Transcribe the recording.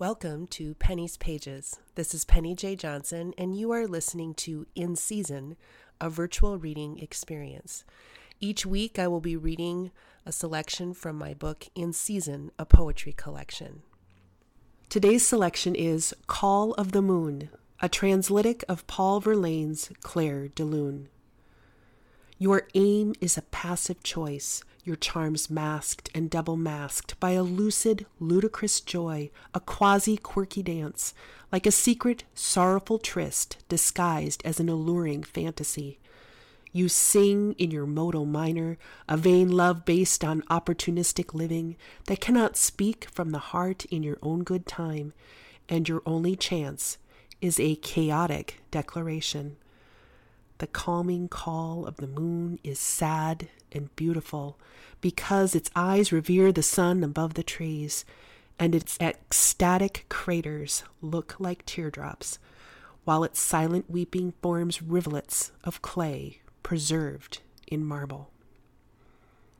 Welcome to Penny's Pages. This is Penny J. Johnson, and you are listening to In Season, a virtual reading experience. Each week, I will be reading a selection from my book In Season, a poetry collection. Today's selection is Call of the Moon, a translitic of Paul Verlaine's Clair de Lune. Your aim is a passive choice your charms masked and double masked by a lucid, ludicrous joy, a quasi quirky dance, like a secret, sorrowful tryst disguised as an alluring fantasy. You sing in your modal minor a vain love based on opportunistic living that cannot speak from the heart in your own good time, and your only chance is a chaotic declaration. The calming call of the moon is sad and beautiful because its eyes revere the sun above the trees, and its ecstatic craters look like teardrops, while its silent weeping forms rivulets of clay preserved in marble.